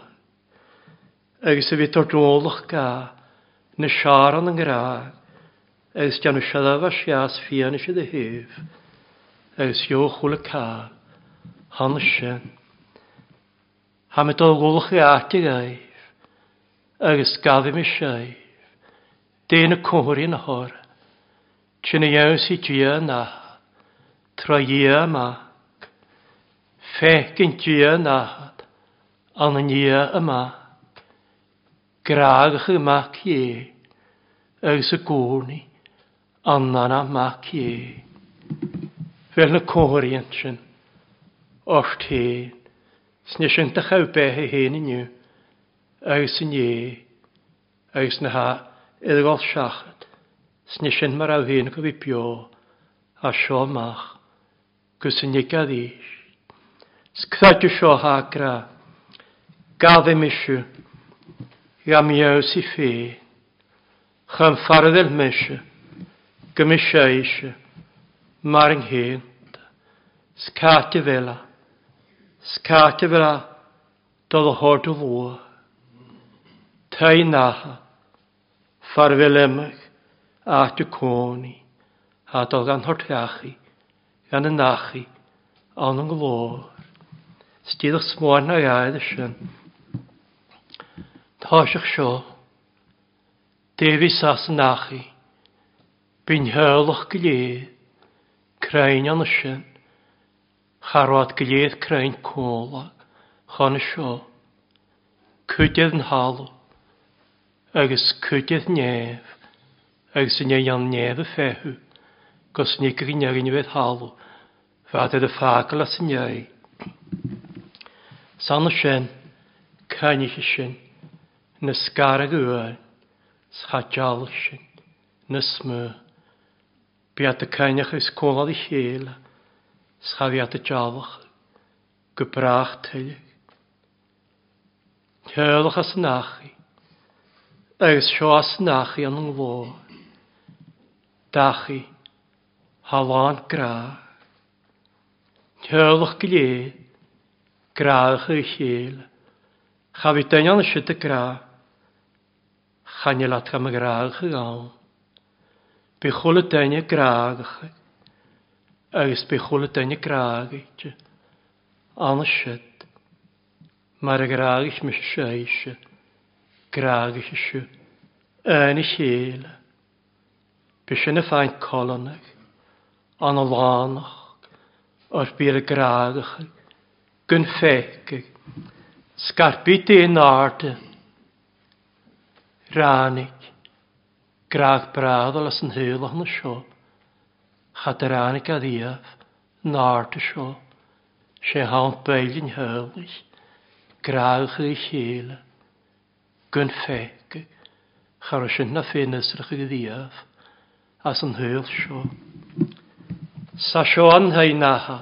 agus a bhí tódólach ga na searan an graach, agus deanna seadah seaas fianna siad a hih, agus seo chula cá, hána Ham y me dógólach i ati gaif. agus gafim i seibh, déna cóirí na hóra, Tjena Tra i tjena, tra jæmak, fækken tjena, anna jæmak, gragach i mak jæ, og y gorni annana mac ie. Fel na cóhriant sin, ocht Sny sy'n sin beth chaw bethe i niw. agus in ie, agus na ha iddigol siachad, Sny sy'n mar aw hén go bio, a sio mach, Gwys gus in gael gadís. Sgthadio sio ha gra, gadde misiw, gam iaws i ffein, ffordd el misiw, gymisioise, mar yng nghynt, sgati fela, fel a, dod o hord o fwa, tai naha, farfelemach, a dy cwni, a dod gan hortiachu, gan y nachu, an yng nghlor. o'ch smwain na iaith ysyn. Tosiach sio, defi sas nachu, Byn heolwch gylé, crein an ysyn, charwad gylédd crein cóla, chon sio, cwdydd yn halw, agos cwdydd nef, agos yn ei fehu, kos ne grin ar unwedd halw, fad edd y ffagl at yn ei. San ysyn, cynnych ysyn, nysgar ag ywain, schajalysyn, Beat y cainach ys cwnod i chél, schafiat y jafach, gybrach tylig. Hylwch as nachi, agos sio as nachi an nglo, dachi, halan gra. Hylwch gile, graach y chél, chafi dynion y syd y gra, chanilat gam y graach y gawn. Bí chola daine gráagacha agus bí chola daine gráagaite anna siad mar a gráagis me séise gráagis siú éna chéile Bí sinna fáin colonnach anna lánach ar bí a gráagacha gun féice scarpí dé náarda ránit Graag brad olas yn hyl o'n sio. Chadar anig a ddiaf, nard y sio. Se haunt beilin hylig. Graag y chyl. Gyn ffeg. Char o sy'n na ffenestrych y ddiaf. As yn hyl sio. Sa sio an hei naha.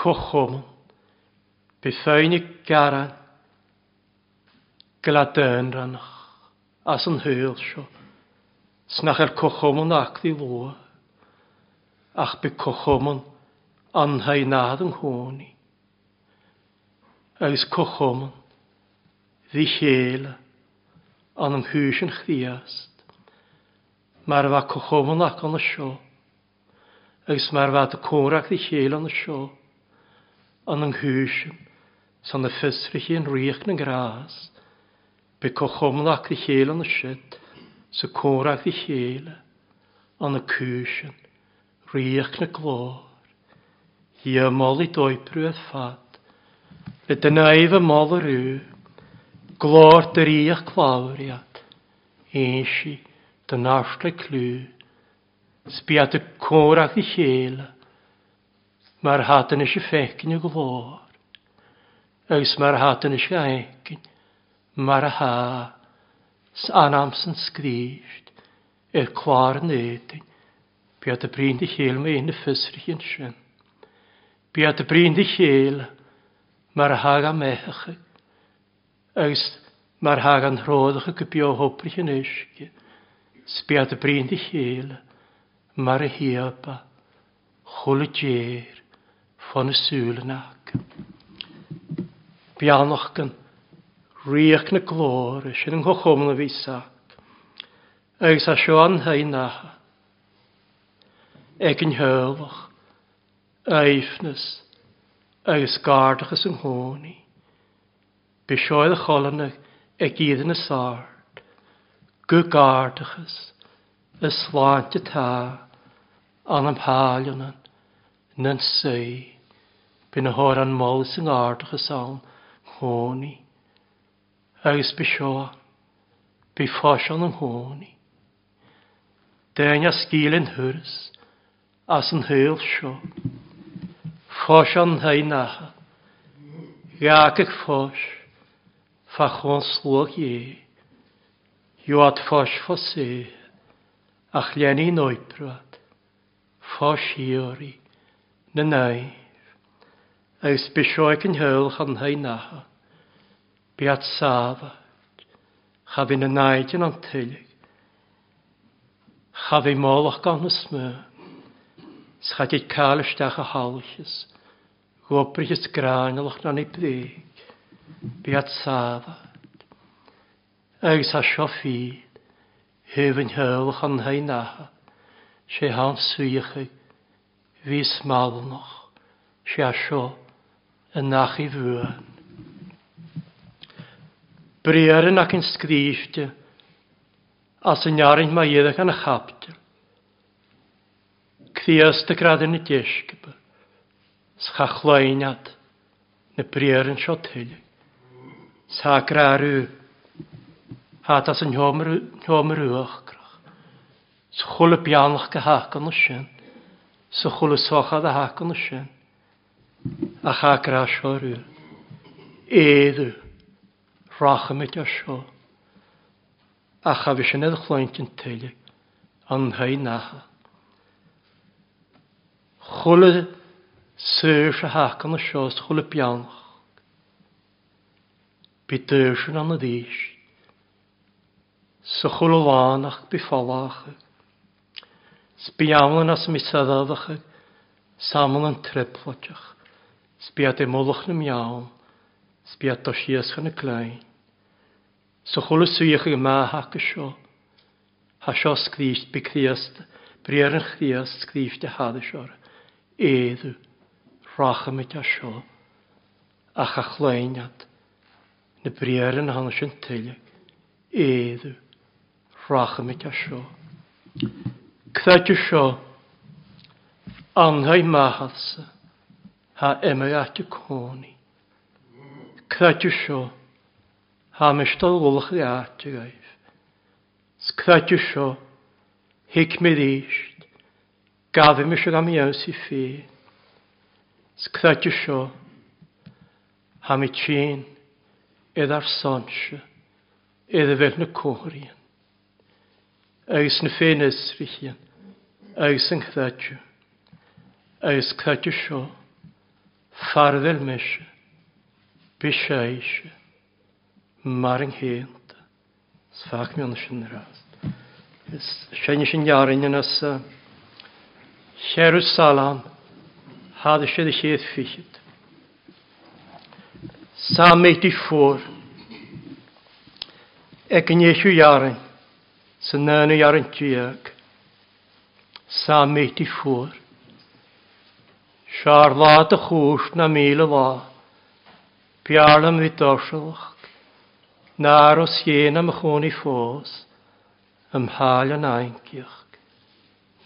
Cochwm. Byffeinig garan. Gladyn ranach. as an hwyl sio. Snach ar er cochomon ac fi fo. Ach by cochomon anhau nad yng nghoni. Agus cochomon fi chéla an ym hwys yn chdiast. Mae'r fa cochomon ac an y sio. Agus mae'r fa dy corach ddi chéla an y sio. An yng hwys yn san y ffysrych i'n rwych yn gras. By cochomon ac ddi chéla an y sied sa córach i chéile an na cúisin, riach na glór. Hí a mol i dóiprú a fat, le dyna aif a mol a rŵ, glór dy riach clawriad, einsi dy narsle clú, sbiad y córach i chéile, mae'r hatan eisiau ffecyn y glór, agos mae'r hatan eisiau eigen, mae'r haf, anamsen skrist, er klar neting, Bia dy brin dy chael mae un y ffysrych yn sy'n. Bia dy brin dy chael, mae'r hag am echach. Agos mae'r hag an rhoddach y bio hoprych yn eisgi. Sbia dy brin dy chael, mae'r hiaba, chwl y djer, ffon y sŵl yn ag. Bia anoch gan, riach na glór sin an chochomna bhísaach, agus a seo an ha natha. Ag an heolach, éifnas agus gardachas an hcónaí, Be seoil a cholanna ag iad na sáart, go gardachas a sláinte tá an an pálanan nan sé, bin na hóir an mó an ardachas an hcónaí agus be seo bu fáisian am hnaí. Déine scílan thuras as an thuil seo. Fáisian he nacha, Gaach fós fa chun slóg é, Joad fós fo sé ach leanaí nóidbrad, fósíorí na naif, agus be seo an thuil an he nacha. Biat safa. Chaf yn y naid yn antylig. Chaf ei molach gan y smyr. Schad ei cael ystach a halchus. Gwobrych ys grain alach na'n ei brig. Biat safa. Agus a siofi. Hefyn hylch an hei nacha. Se han swych Fis malnoch. Se a sio. Yn nach i fwyn. Bryaren ac yn sgrifte, as yn iarin mae iddach yn chapter. Cthias dy grad yn y desgybr, schachlainad, na bryaren siot hyli. Sa grarw, hat as yn hiomer uach grach. Schwl y bianach gyhach gan o sien, schwl y sochad a hach gan o sien. A chach grach o'r yw, eddw rachamit o sio. A chafis yn edrych lwynt yn teulu, an hei nacha. Chwle syr sy hacan o sio, chwle bianach. Bydyr yn an y ddys. Sy chwle lanach bifalach. Sbiawn as misaddadach, samon yn treplotach. Sbiad emolwch yn iawn. Spiat o sias y glain. So chwle swych ag yma hac y sio. Ha sio sgrifft by cdiast, brer yn chdiast sgrifft y had y sior. Eddw, rach am yda sio. Ach a chlaenad, na brer yn hanes sy'n tylig. Eddw, rach y am yda sio. y sio, anhau mahadsa, ha emau at y coni. y sio, Hamystal gulch i aati gaif. Skrati sio. Hic mi rist. Gafi mi sio gam iawn si fi. Skrati sio. Hami tîn. Edd ar sonsio. Edd fel na cwrian. Agus na ffein ysrichian. Agus yn chrati. Agus chrati sio. Farddel mysio. Bishai eisiau. Maring héint sfach mi an sin rast. Is sénne sin jarin as Cheru Salam had sé de chéad fichiit. Sa méti fór Ek an éisiú jarin san nána jarin tuag. Sa méti fór. Sear lá a chúis na míle lá, pearlam vi dásalach. Na'r os hien am chôn i ffôs, ym hael yn ainciach.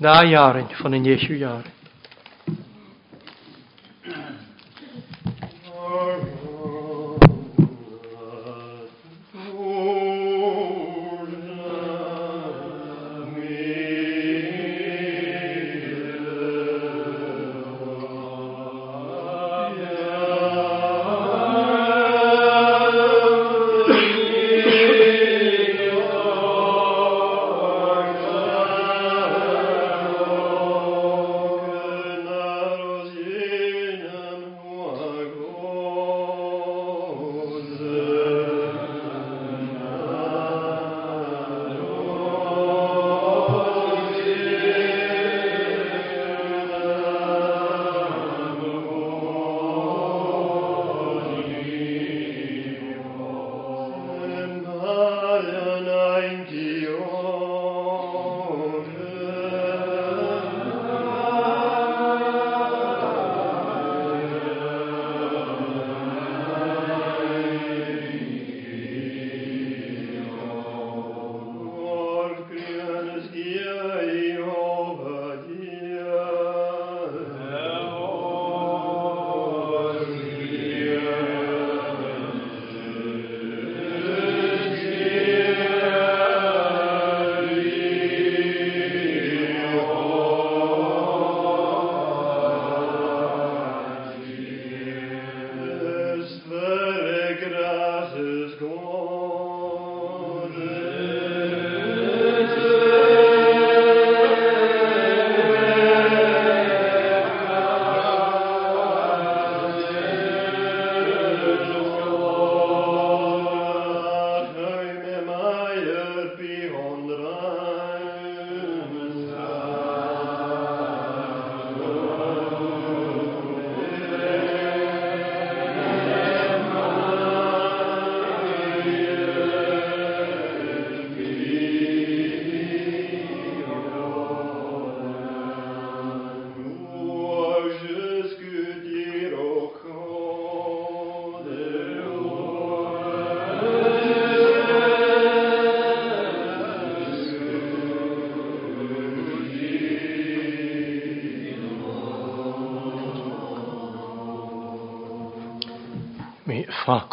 Na iarin, fan yn eisiau iarin.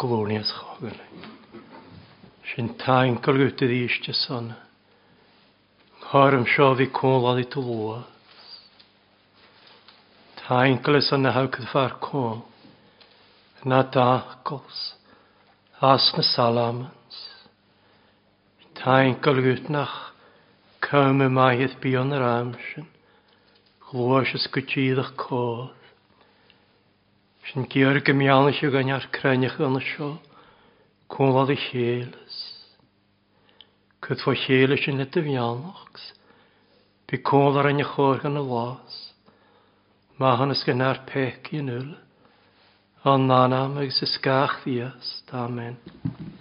glónías chogan. Sin tain gorgwyd iddi eistio son. Chorym sio fi cwlad i tŵlwa. Tain glys yn y hawgyd ffa'r cwl. Na dachgls. As na salamans. Tain gorgwyd nach cymru maiaeth bion yr amsyn. Glwys ysgwytyddach cwl. Sin gear gymíanna se gan ar yn anna seo, cúlad i chélas. Cyd fo chélas sin lyd y fianachs, bu cúlar anna chór gan y lás. Mae hannes gan ar pech i nŵl, ond nana meg sy'n sgach ddiast. Amen.